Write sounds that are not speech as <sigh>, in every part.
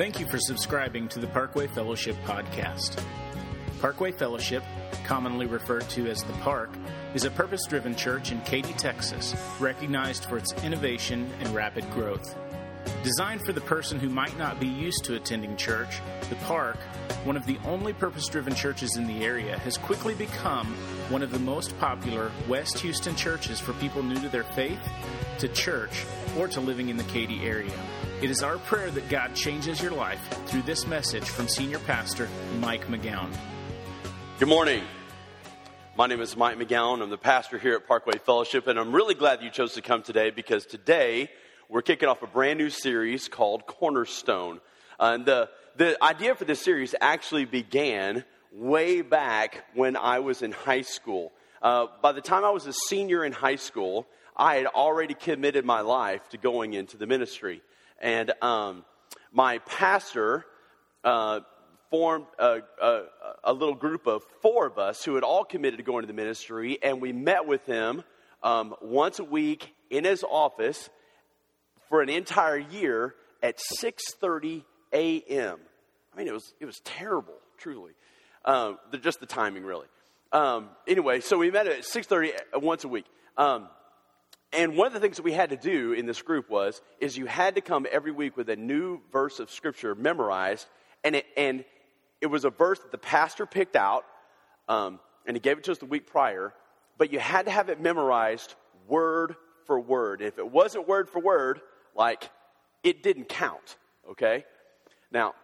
Thank you for subscribing to the Parkway Fellowship podcast. Parkway Fellowship, commonly referred to as the Park, is a purpose driven church in Katy, Texas, recognized for its innovation and rapid growth. Designed for the person who might not be used to attending church, the Park, one of the only purpose driven churches in the area, has quickly become one of the most popular West Houston churches for people new to their faith, to church, or to living in the Katy area. It is our prayer that God changes your life through this message from Senior Pastor Mike McGowan. Good morning. My name is Mike McGowan. I'm the pastor here at Parkway Fellowship, and I'm really glad you chose to come today because today we're kicking off a brand new series called Cornerstone. Uh, and the, the idea for this series actually began way back when I was in high school. Uh, by the time I was a senior in high school, I had already committed my life to going into the ministry. And um, my pastor uh, formed a, a, a, little group of four of us who had all committed to going to the ministry, and we met with him um, once a week in his office for an entire year at 6:30 a.m. I mean, it was it was terrible, truly. Um, just the timing, really. Um, anyway, so we met at 6:30 uh, once a week. Um, and one of the things that we had to do in this group was is you had to come every week with a new verse of scripture memorized, and it, and it was a verse that the pastor picked out, um, and he gave it to us the week prior. But you had to have it memorized word for word. If it wasn't word for word, like it didn't count. Okay, now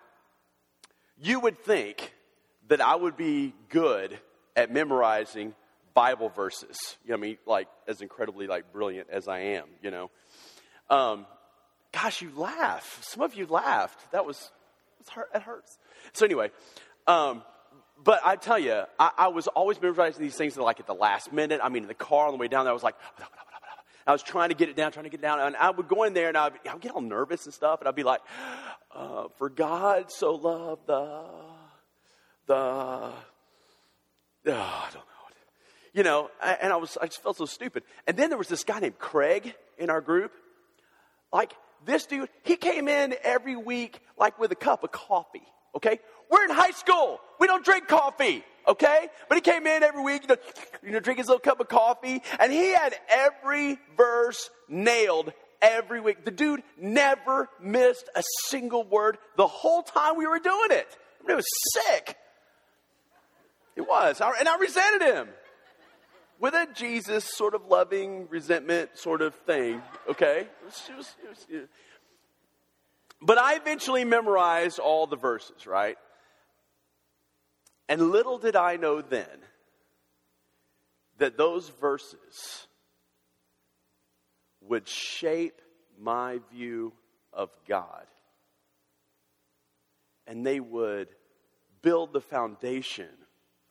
you would think that I would be good at memorizing Bible verses. You know, I mean, like as incredibly like brilliant as I am, you know. Um, gosh, you laugh. Some of you laughed. That was, it, hurt, it hurts. So anyway, um, but I tell you, I, I, was always memorizing these things like at the last minute. I mean, in the car on the way down there, I was like, I was trying to get it down, trying to get it down, and I would go in there and I'd, I'd get all nervous and stuff, and I'd be like, uh, "For God so loved the the." <sighs> I don't know you know, and I was, I just felt so stupid. And then there was this guy named Craig in our group. Like, this dude, he came in every week, like with a cup of coffee, okay? We're in high school. We don't drink coffee, okay? But he came in every week, you know, you know drink his little cup of coffee, and he had every verse nailed every week. The dude never missed a single word the whole time we were doing it. I mean, it was sick. It was. And I resented him with a Jesus sort of loving resentment sort of thing, okay? But I eventually memorized all the verses, right? And little did I know then that those verses would shape my view of God. And they would build the foundation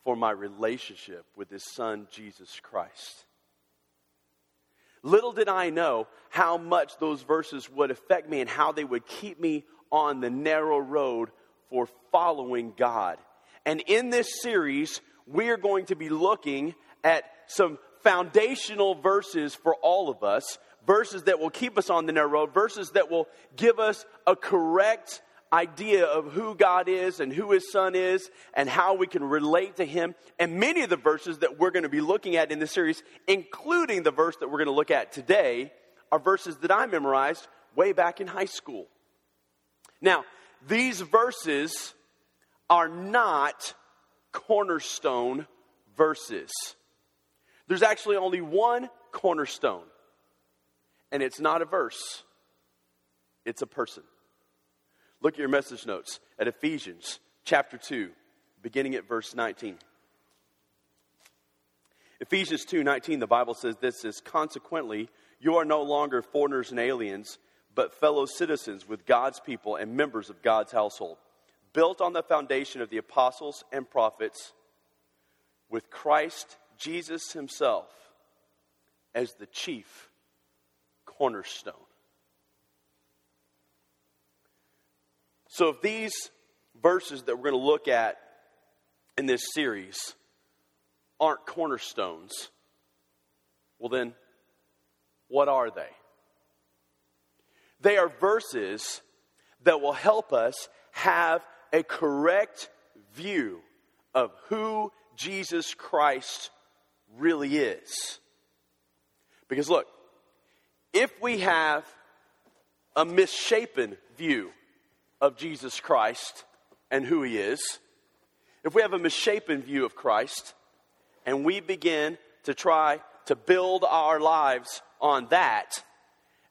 for my relationship with his son, Jesus Christ. Little did I know how much those verses would affect me and how they would keep me on the narrow road for following God. And in this series, we are going to be looking at some foundational verses for all of us, verses that will keep us on the narrow road, verses that will give us a correct idea of who God is and who His Son is and how we can relate to Him. And many of the verses that we're going to be looking at in this series, including the verse that we're going to look at today, are verses that I memorized way back in high school. Now, these verses are not cornerstone verses. There's actually only one cornerstone, and it's not a verse, it's a person. Look at your message notes at Ephesians chapter 2, beginning at verse 19. Ephesians 2 19, the Bible says this is consequently, you are no longer foreigners and aliens, but fellow citizens with God's people and members of God's household, built on the foundation of the apostles and prophets, with Christ Jesus himself as the chief cornerstone. So, if these verses that we're going to look at in this series aren't cornerstones, well, then, what are they? They are verses that will help us have a correct view of who Jesus Christ really is. Because look, if we have a misshapen view of Jesus Christ and who he is, if we have a misshapen view of Christ and we begin to try to build our lives on that,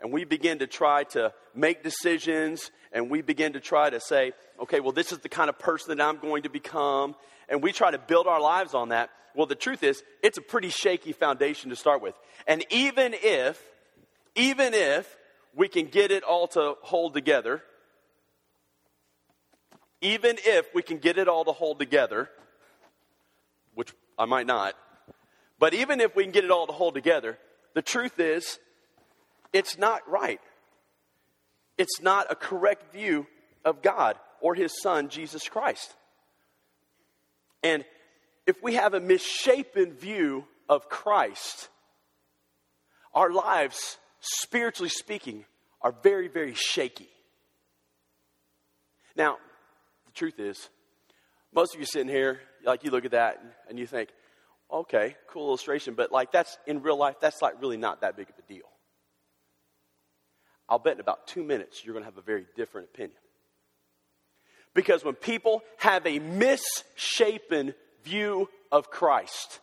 and we begin to try to make decisions and we begin to try to say, okay, well, this is the kind of person that I'm going to become, and we try to build our lives on that, well, the truth is, it's a pretty shaky foundation to start with. And even if, even if we can get it all to hold together, even if we can get it all to hold together, which I might not, but even if we can get it all to hold together, the truth is, it's not right. It's not a correct view of God or His Son, Jesus Christ. And if we have a misshapen view of Christ, our lives, spiritually speaking, are very, very shaky. Now, truth is, most of you sitting here, like you look at that and you think, okay, cool illustration, but like that's in real life, that's like really not that big of a deal. I'll bet in about two minutes you're going to have a very different opinion. Because when people have a misshapen view of Christ.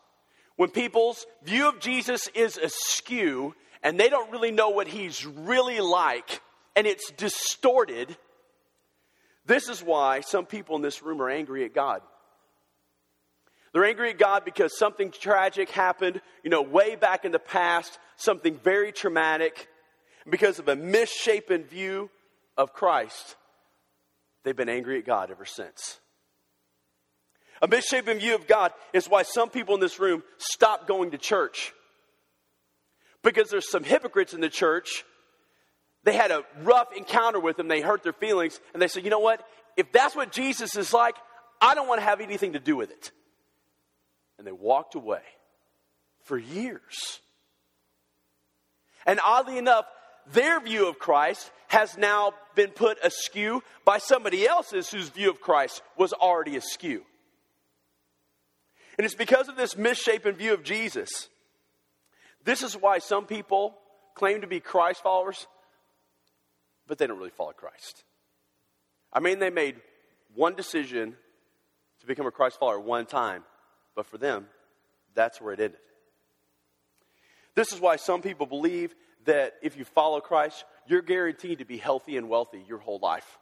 When people's view of Jesus is askew and they don't really know what he's really like and it's distorted, this is why some people in this room are angry at God. They're angry at God because something tragic happened, you know, way back in the past, something very traumatic. Because of a misshapen view of Christ, they've been angry at God ever since. A misshapen view of God is why some people in this room stop going to church. Because there's some hypocrites in the church. They had a rough encounter with them, they hurt their feelings, and they said, you know what? If that's what Jesus is like, I don't want to have anything to do with it. And they walked away for years. And oddly enough, their view of Christ has now been put askew by somebody else's whose view of Christ was already askew. And it's because of this misshapen view of Jesus. This is why some people claim to be Christ followers, but they don't really follow Christ. I mean, they made one decision to become a Christ follower one time, but for them, that's where it ended. This is why some people believe that if you follow Christ, you're guaranteed to be healthy and wealthy your whole life.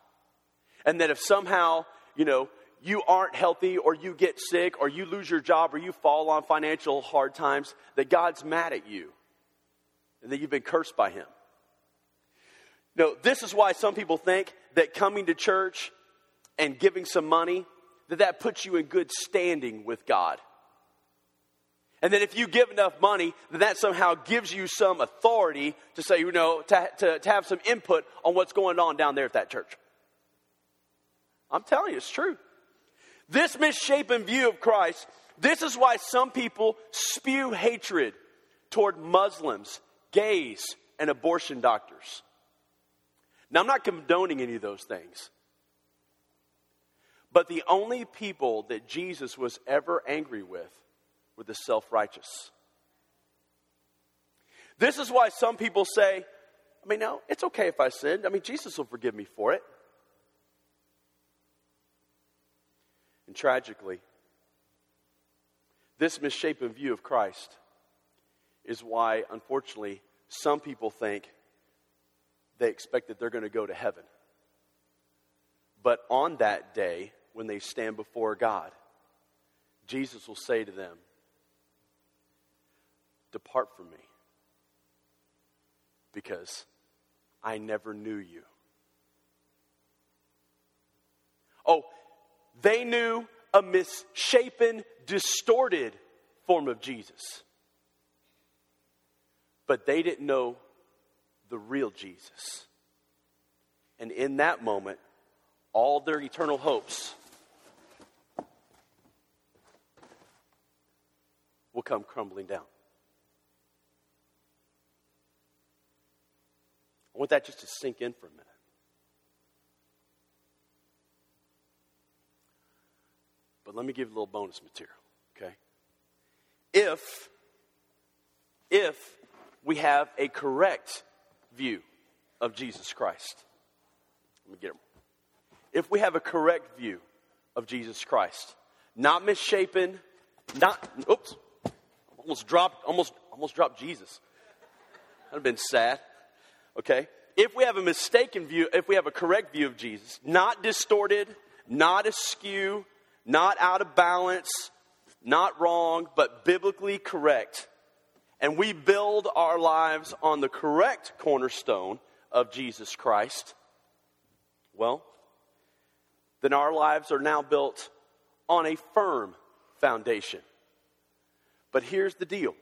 And that if somehow, you know, you aren't healthy or you get sick or you lose your job or you fall on financial hard times, that God's mad at you and that you've been cursed by Him. No, this is why some people think that coming to church and giving some money, that that puts you in good standing with God. And that if you give enough money, that that somehow gives you some authority to say, you know, to, to, to have some input on what's going on down there at that church. I'm telling you, it's true. This misshapen view of Christ, this is why some people spew hatred toward Muslims, gays, and abortion doctors. Now, I'm not condoning any of those things. But the only people that Jesus was ever angry with were the self righteous. This is why some people say, I mean, no, it's okay if I sinned. I mean, Jesus will forgive me for it. And tragically, this misshapen view of Christ is why, unfortunately, some people think they expect that they're going to go to heaven. But on that day, when they stand before God, Jesus will say to them, Depart from me, because I never knew you. Oh, they knew a misshapen, distorted form of Jesus. But they didn't know the real Jesus. And in that moment, all their eternal hopes will come crumbling down. I want that just to sink in for a minute. But let me give you a little bonus material, okay? If if we have a correct view of Jesus Christ, let me get them. If we have a correct view of Jesus Christ, not misshapen, not, oops, almost dropped, almost, almost dropped Jesus. That'd have been sad. Okay? If we have a mistaken view, if we have a correct view of Jesus, not distorted, not askew, not out of balance, not wrong, but biblically correct, and we build our lives on the correct cornerstone of Jesus Christ, well, then our lives are now built on a firm foundation. But here's the deal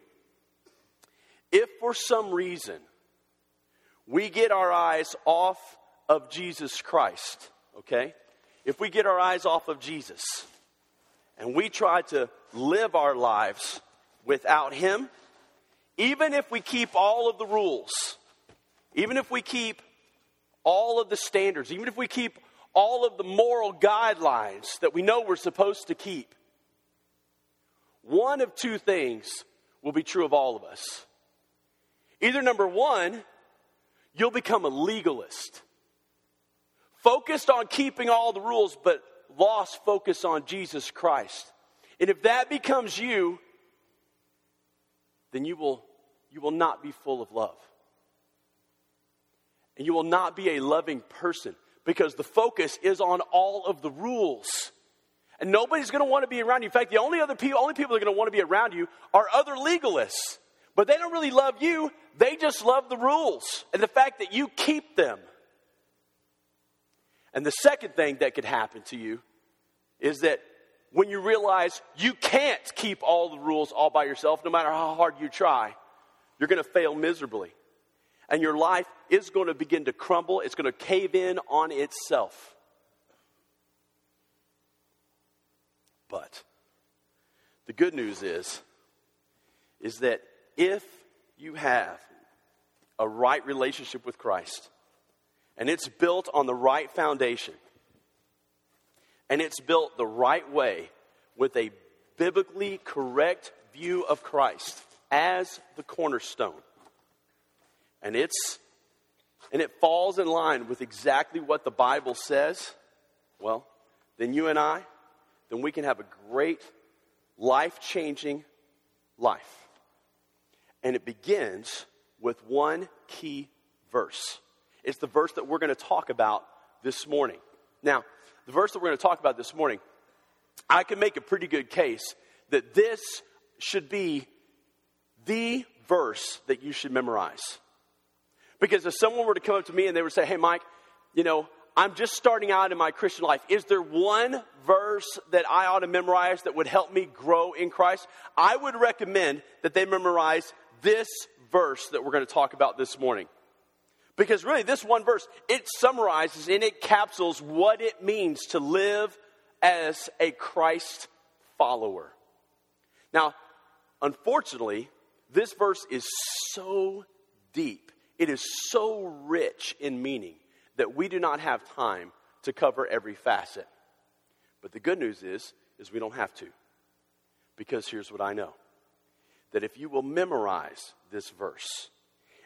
if for some reason we get our eyes off of Jesus Christ, okay? If we get our eyes off of Jesus and we try to live our lives without Him, even if we keep all of the rules, even if we keep all of the standards, even if we keep all of the moral guidelines that we know we're supposed to keep, one of two things will be true of all of us. Either number one, you'll become a legalist, focused on keeping all the rules, but lost focus on Jesus Christ. And if that becomes you, then you will, you will not be full of love. And you will not be a loving person because the focus is on all of the rules. And nobody's going to want to be around you. In fact, the only other people, only people that are going to want to be around you are other legalists. But they don't really love you. They just love the rules and the fact that you keep them. And the second thing that could happen to you is that when you realize you can't keep all the rules all by yourself, no matter how hard you try, you're going to fail miserably. And your life is going to begin to crumble, it's going to cave in on itself. But the good news is is that if you have a right relationship with Christ and it's built on the right foundation and it's built the right way with a biblically correct view of Christ as the cornerstone and it's and it falls in line with exactly what the Bible says, well, then you and I then we can have a great, life changing life. And it begins with one key verse. It's the verse that we're going to talk about this morning. Now, the verse that we're going to talk about this morning, I can make a pretty good case that this should be the verse that you should memorize. Because if someone were to come up to me and they would say, Hey, Mike, you know, I'm just starting out in my Christian life. Is there one verse that I ought to memorize that would help me grow in Christ? I would recommend that they memorize this verse that we're going to talk about this morning. Because really, this one verse, it summarizes and it capsules what it means to live as a Christ follower. Now, unfortunately, this verse is so deep, it is so rich in meaning that we do not have time to cover every facet. But the good news is is we don't have to. Because here's what I know. That if you will memorize this verse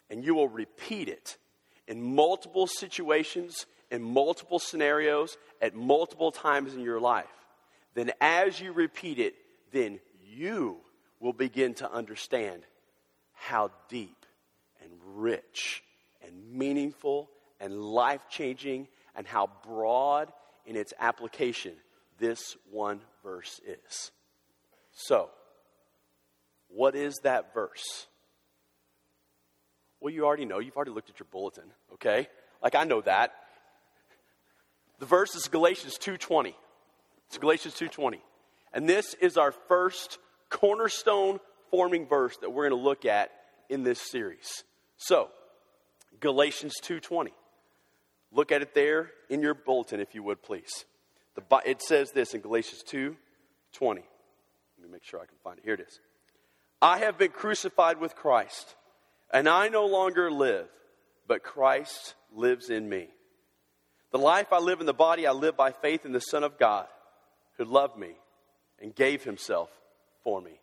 and you will repeat it in multiple situations, in multiple scenarios, at multiple times in your life, then as you repeat it, then you will begin to understand how deep and rich and meaningful and life changing and how broad in its application this one verse is. So, what is that verse? Well, you already know. You've already looked at your bulletin, okay? Like I know that. The verse is Galatians 2:20. It's Galatians 2:20. And this is our first cornerstone forming verse that we're going to look at in this series. So, Galatians 2:20. Look at it there in your bulletin, if you would, please. The, it says this in Galatians 2:20. Let me make sure I can find it. Here it is. I have been crucified with Christ, and I no longer live, but Christ lives in me. The life I live in the body, I live by faith in the Son of God, who loved me and gave himself for me.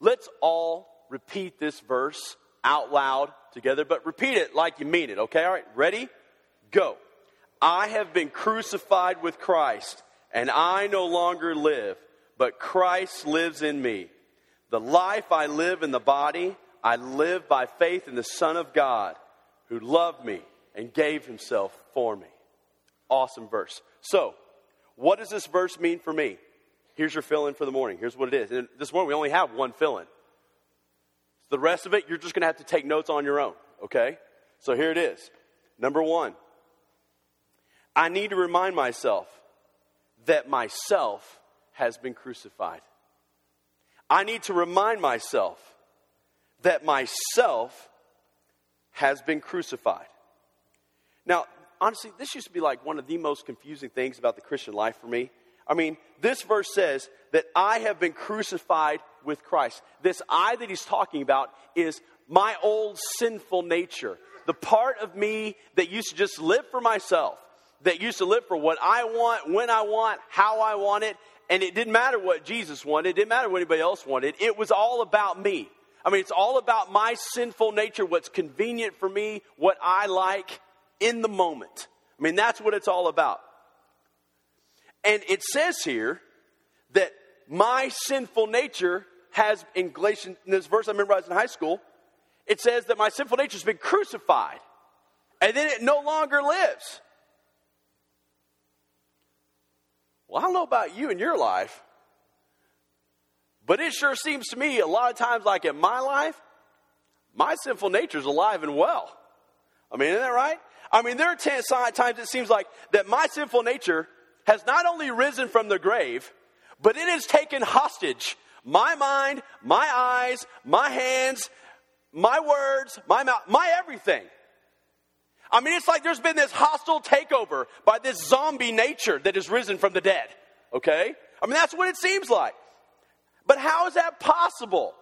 Let's all repeat this verse out loud together, but repeat it like you mean it, okay? All right, ready? Go. I have been crucified with Christ, and I no longer live, but Christ lives in me. The life I live in the body, I live by faith in the Son of God, who loved me and gave himself for me. Awesome verse. So, what does this verse mean for me? Here's your fill in for the morning. Here's what it is. And this morning we only have one fill in. The rest of it, you're just going to have to take notes on your own, okay? So here it is. Number one, I need to remind myself that myself has been crucified. I need to remind myself that myself has been crucified. Now, honestly, this used to be like one of the most confusing things about the Christian life for me. I mean, this verse says that I have been crucified with Christ. This I that he's talking about is my old sinful nature. The part of me that used to just live for myself, that used to live for what I want, when I want, how I want it, and it didn't matter what Jesus wanted, it didn't matter what anybody else wanted. It was all about me. I mean, it's all about my sinful nature, what's convenient for me, what I like in the moment. I mean, that's what it's all about. And it says here that my sinful nature has, in Galatians, in this verse I memorized in high school, it says that my sinful nature has been crucified. And then it no longer lives. Well, I don't know about you in your life, but it sure seems to me a lot of times, like in my life, my sinful nature is alive and well. I mean, isn't that right? I mean, there are times it seems like that my sinful nature has not only risen from the grave, but it has taken hostage my mind, my eyes, my hands, my words, my mouth, my everything. I mean, it's like there's been this hostile takeover by this zombie nature that has risen from the dead. Okay? I mean, that's what it seems like. But how is that possible?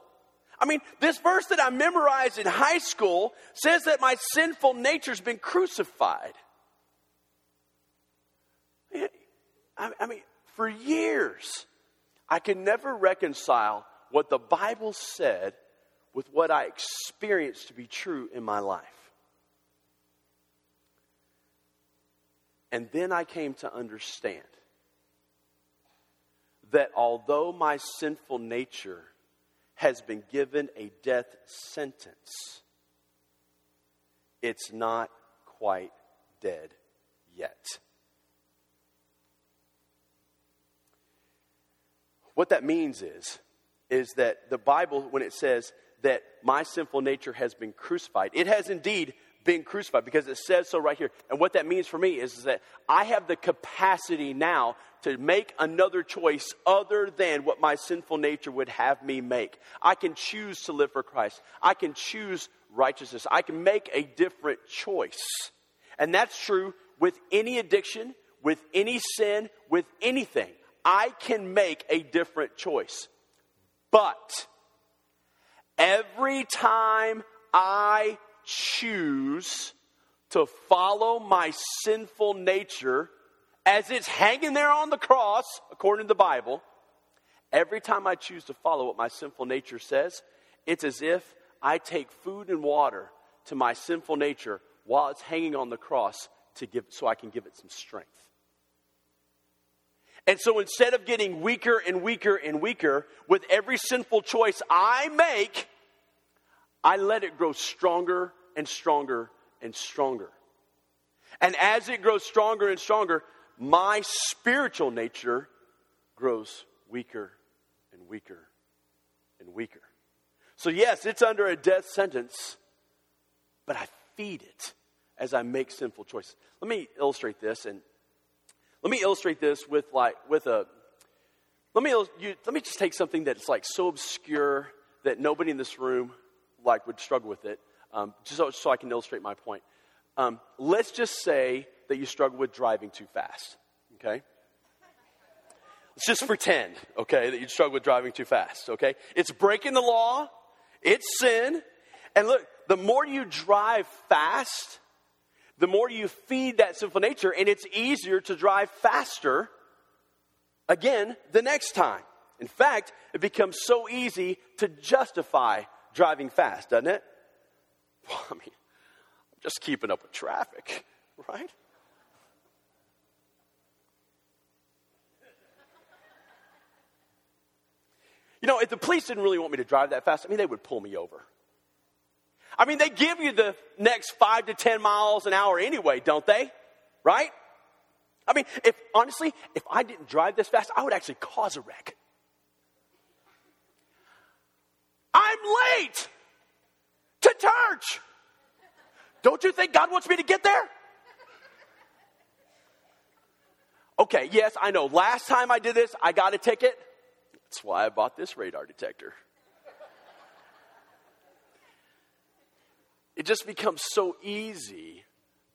I mean, this verse that I memorized in high school says that my sinful nature's been crucified. I mean, for years, I could never reconcile what the Bible said with what I experienced to be true in my life. And then I came to understand that although my sinful nature has been given a death sentence, it's not quite dead yet. What that means is, is that the Bible, when it says that my sinful nature has been crucified, it has indeed been crucified because it says so right here. And what that means for me is, is that I have the capacity now to make another choice other than what my sinful nature would have me make. I can choose to live for Christ. I can choose righteousness. I can make a different choice. And that's true with any addiction, with any sin, with anything. I can make a different choice. But every time I choose to follow my sinful nature as it's hanging there on the cross, according to the Bible, every time I choose to follow what my sinful nature says, it's as if I take food and water to my sinful nature while it's hanging on the cross to give, so I can give it some strength. And so instead of getting weaker and weaker and weaker with every sinful choice I make, I let it grow stronger and stronger and stronger. And as it grows stronger and stronger, my spiritual nature grows weaker and weaker and weaker. So, yes, it's under a death sentence, but I feed it as I make sinful choices. Let me illustrate this, and let me illustrate this with like with a. Let me you, let me just take something that's like so obscure that nobody in this room like would struggle with it, um, just so, so, I can illustrate my point. Um, let's just say that you struggle with driving too fast. Okay. Let's just pretend, okay, that you struggle with driving too fast. Okay, it's breaking the law, it's sin, and look, the more you drive fast, the more you feed that sinful nature, and it's easier to drive faster again the next time. In fact, it becomes so easy to justify driving fast, doesn't it? Well, <laughs> I mean, I'm just keeping up with traffic, <laughs> right? You know, if the police didn't really want me to drive that fast, I mean, they would pull me over. I mean, they give you the next five to 10 miles an hour anyway, don't they? Right? I mean, if honestly, if I didn't drive this fast, I would actually cause a wreck. I'm late to church. Don't you think God wants me to get there? Okay, yes, I know. Last time I did this, I got a ticket. That's why I bought this radar detector. It just becomes so easy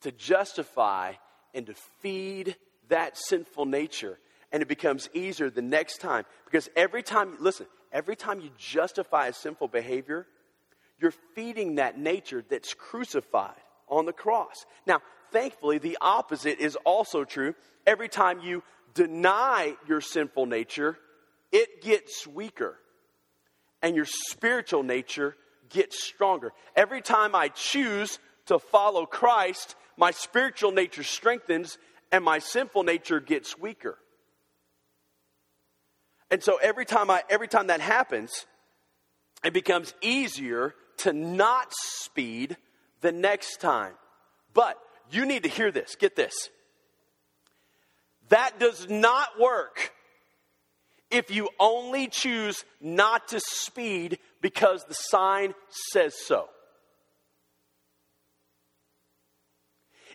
to justify and to feed that sinful nature. And it becomes easier the next time. Because every time, listen, every time you justify a sinful behavior, you're feeding that nature that's crucified on the cross. Now, thankfully, the opposite is also true. Every time you deny your sinful nature, it gets weaker. And your spiritual nature gets stronger. Every time I choose to follow Christ, my spiritual nature strengthens and my sinful nature gets weaker. And so every time I every time that happens, it becomes easier to not speed the next time. But you need to hear this. Get this. That does not work if you only choose not to speed because the sign says so.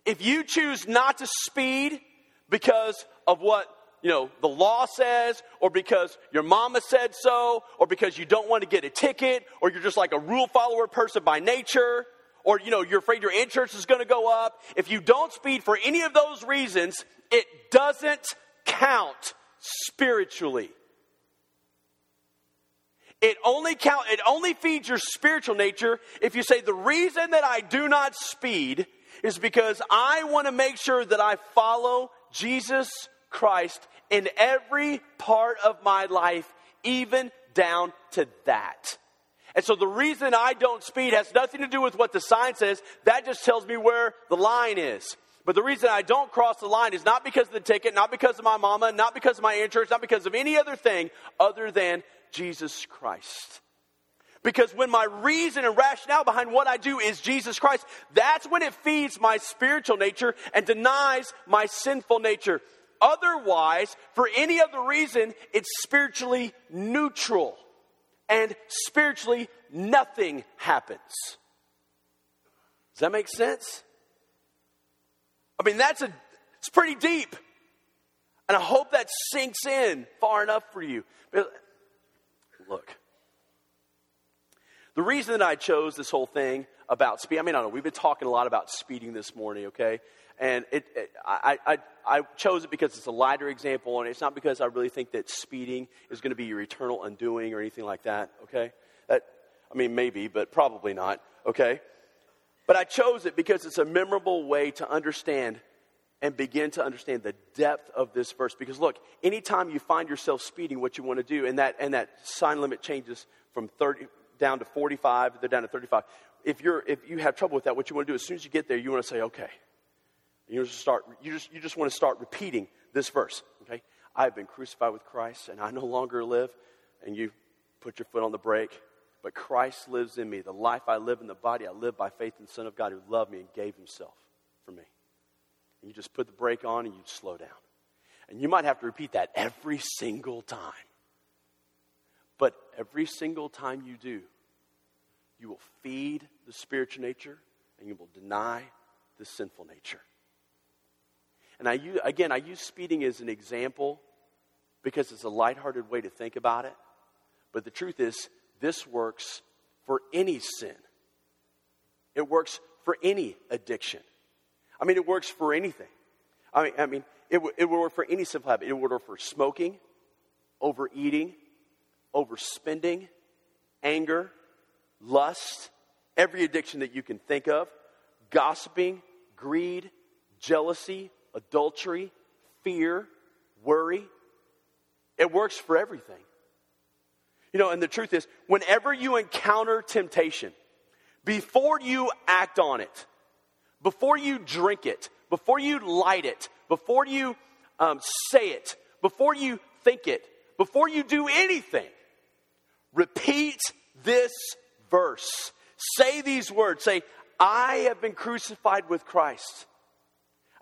If you choose not to speed because of what you know the law says or because your mama said so or because you don't want to get a ticket or you're just like a rule follower person by nature or you know you're afraid your insurance is going to go up if you don't speed for any of those reasons it doesn't count spiritually it only count it only feeds your spiritual nature if you say the reason that I do not speed is because I want to make sure that I follow Jesus Christ in every part of my life, even down to that. And so the reason I don't speed has nothing to do with what the sign says. That just tells me where the line is. But the reason I don't cross the line is not because of the ticket, not because of my mama, not because of my insurance, not because of any other thing other than Jesus Christ. Because when my reason and rationale behind what I do is Jesus Christ, that's when it feeds my spiritual nature and denies my sinful nature. Otherwise, for any other reason, it's spiritually neutral. And spiritually, nothing happens. Does that make sense? I mean, that's a, it's pretty deep. And I hope that sinks in far enough for you. Look, the reason that I chose this whole thing about speed, I mean, I know, we've been talking a lot about speeding this morning, okay? And it, it, I, I, I chose it because it's a lighter example, and it's not because I really think that speeding is going to be your eternal undoing or anything like that, okay? That, I mean, maybe, but probably not, okay? But I chose it because it's a memorable way to understand and begin to understand the depth of this verse. Because look, anytime you find yourself speeding, what you want to do, and that, and that sign limit changes from 30, down to 45, they're down to 35. If, you're, if you have trouble with that, what you want to do, as soon as you get there, you want to say, okay. You just, start, you, just, you just want to start repeating this verse, okay? I have been crucified with Christ, and I no longer live. And you put your foot on the brake. But Christ lives in me. The life I live in the body, I live by faith in the Son of God who loved me and gave himself for me. And you just put the brake on and you slow down. And you might have to repeat that every single time. But every single time you do, you will feed the spiritual nature and you will deny the sinful nature. And I use, again, I use speeding as an example because it's a lighthearted way to think about it. But the truth is, this works for any sin. It works for any addiction. I mean, it works for anything. I mean, I mean it, w- it would work for any simple habit. It would work for smoking, overeating, overspending, anger, lust, every addiction that you can think of, gossiping, greed, jealousy, adultery, fear, worry. It works for everything. You know, and the truth is, whenever you encounter temptation, before you act on it, before you drink it, before you light it, before you um, say it, before you think it, before you do anything, repeat this verse. Say these words. Say, I have been crucified with Christ.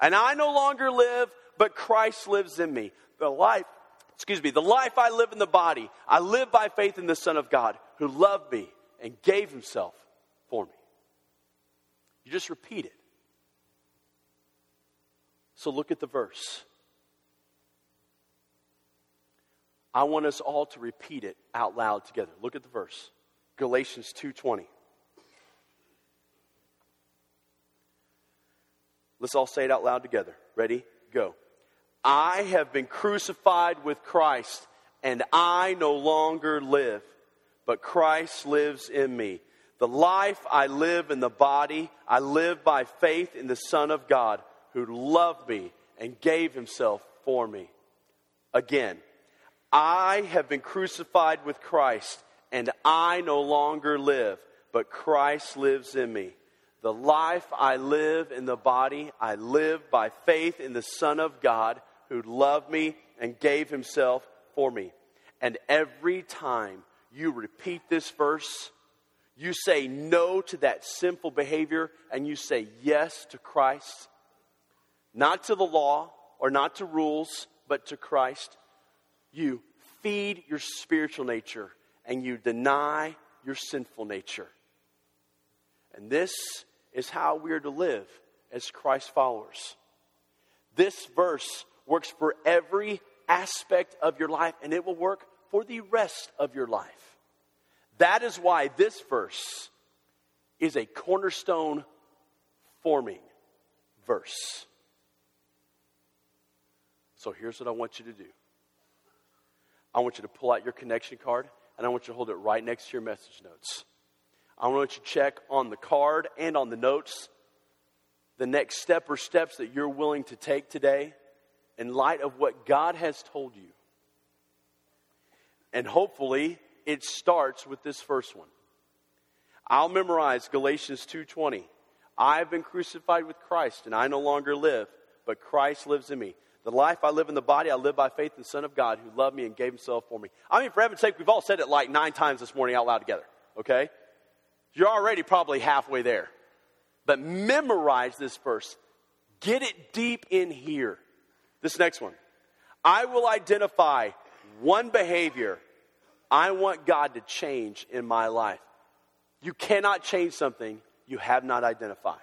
And I no longer live, but Christ lives in me. The life, excuse me, the life I live in the body, I live by faith in the Son of God who loved me and gave himself for me. You just repeat it. So look at the verse. I want us all to repeat it out loud together. Look at the verse. Galatians 2:20. Let's all say it out loud together. Ready? Go. I have been crucified with Christ, and I no longer live, but Christ lives in me. The life I live in the body, I live by faith in the Son of God who loved me and gave himself for me. Again, I have been crucified with Christ, and I no longer live, but Christ lives in me. The life I live in the body, I live by faith in the Son of God who loved me and gave himself for me. And every time you repeat this verse, you say no to that sinful behavior and you say yes to Christ, not to the law or not to rules, but to Christ. You feed your spiritual nature and you deny your sinful nature. And this is how we are to live as Christ followers. This verse works for every aspect of your life, and it will work for the rest of your life. That is why this verse is a cornerstone forming verse. So here's what I want you to do I want you to pull out your connection card, and I want you to hold it right next to your message notes. I want you to check on the card and on the notes the next step or steps that you're willing to take today in light of what God has told you. And hopefully it starts with this first one. I'll memorize Galatians 2:20. I've been crucified with Christ and I no longer live, but Christ lives in me. The life I live in the body, I live by faith in the Son of God who loved me and gave himself for me. I mean, for heaven's sake, we've all said it like nine times this morning out loud together, okay? You're already probably halfway there. But memorize this verse. Get it deep in here. This next one. I will identify one behavior I want God to change in my life. You cannot change something you have not identified.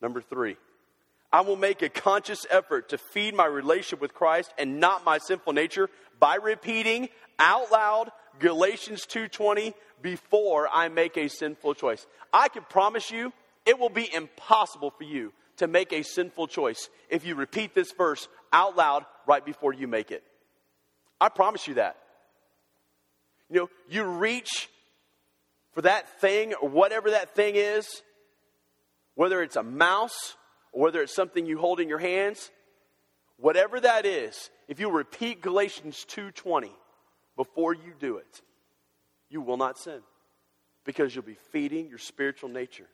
Number three, I will make a conscious effort to feed my relationship with Christ and not my sinful nature by repeating out loud Galatians 2:20 before I make a sinful choice. I can promise you it will be impossible for you to make a sinful choice if you repeat this verse out loud right before you make it. I promise you that. You know, you reach for that thing or whatever that thing is, whether it's a mouse whether it's something you hold in your hands, whatever that is, if you repeat Galatians 2:20 before you do it, you will not sin because you'll be feeding your spiritual nature.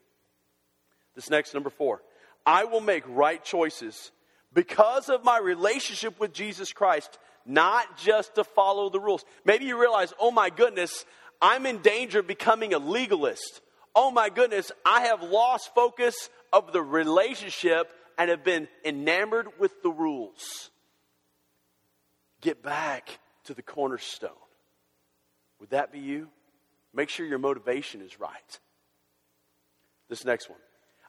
This next, number four, I will make right choices because of my relationship with Jesus Christ, not just to follow the rules. Maybe you realize, oh my goodness, I'm in danger of becoming a legalist. Oh my goodness, I have lost focus of the relationship and have been enamored with the rules. Get back to the cornerstone. Would that be you? Make sure your motivation is right. This next one.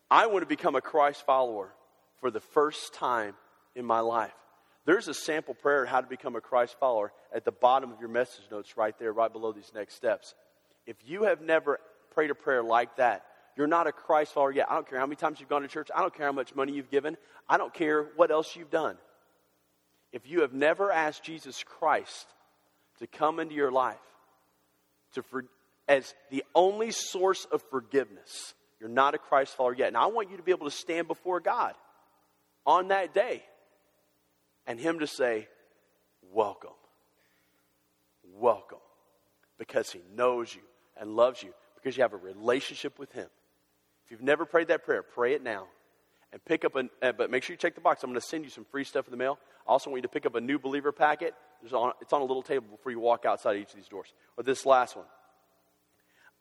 I want to become a Christ follower for the first time in my life. There's a sample prayer how to become a Christ follower at the bottom of your message notes right there, right below these next steps. If you have never prayed a prayer like that, you're not a Christ follower yet. I don't care how many times you've gone to church. I don't care how much money you've given. I don't care what else you've done. If you have never asked Jesus Christ to come into your life to for, as the only source of forgiveness, you're not a Christ follower yet. And I want you to be able to stand before God on that day and Him to say, Welcome. welcome because He knows you and loves you because you have a relationship with Him. If you've never prayed that prayer, pray it now. And pick up, a, uh, but make sure you check the box. I'm going to send you some free stuff in the mail. I also want you to pick up a new believer packet. On, it's on a little table before you walk outside each of these doors. Or this last one.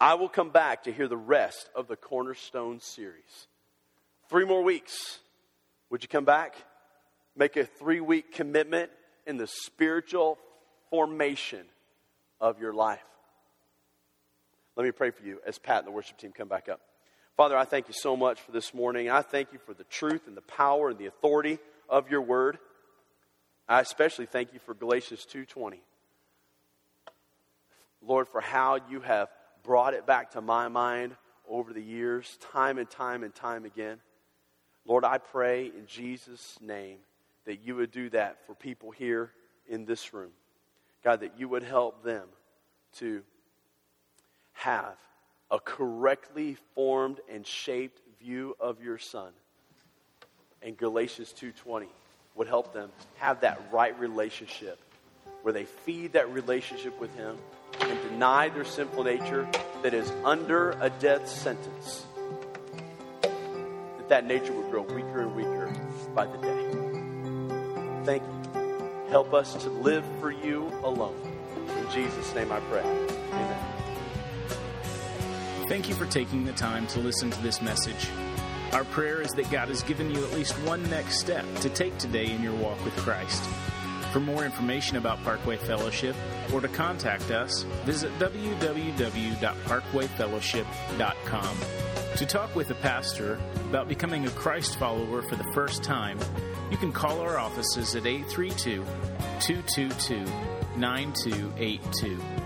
I will come back to hear the rest of the Cornerstone series. Three more weeks. Would you come back? Make a three week commitment in the spiritual formation of your life. Let me pray for you as Pat and the worship team come back up. Father, I thank you so much for this morning. I thank you for the truth and the power and the authority of your word. I especially thank you for Galatians 2:20. Lord, for how you have brought it back to my mind over the years, time and time and time again. Lord, I pray in Jesus' name that you would do that for people here in this room. God, that you would help them to have a correctly formed and shaped view of your son. And Galatians 2:20 would help them have that right relationship where they feed that relationship with him and deny their sinful nature that is under a death sentence, that that nature would grow weaker and weaker by the day. Thank you. Help us to live for you alone. In Jesus' name I pray. Amen. Thank you for taking the time to listen to this message. Our prayer is that God has given you at least one next step to take today in your walk with Christ. For more information about Parkway Fellowship or to contact us, visit www.parkwayfellowship.com. To talk with a pastor about becoming a Christ follower for the first time, you can call our offices at 832 222 9282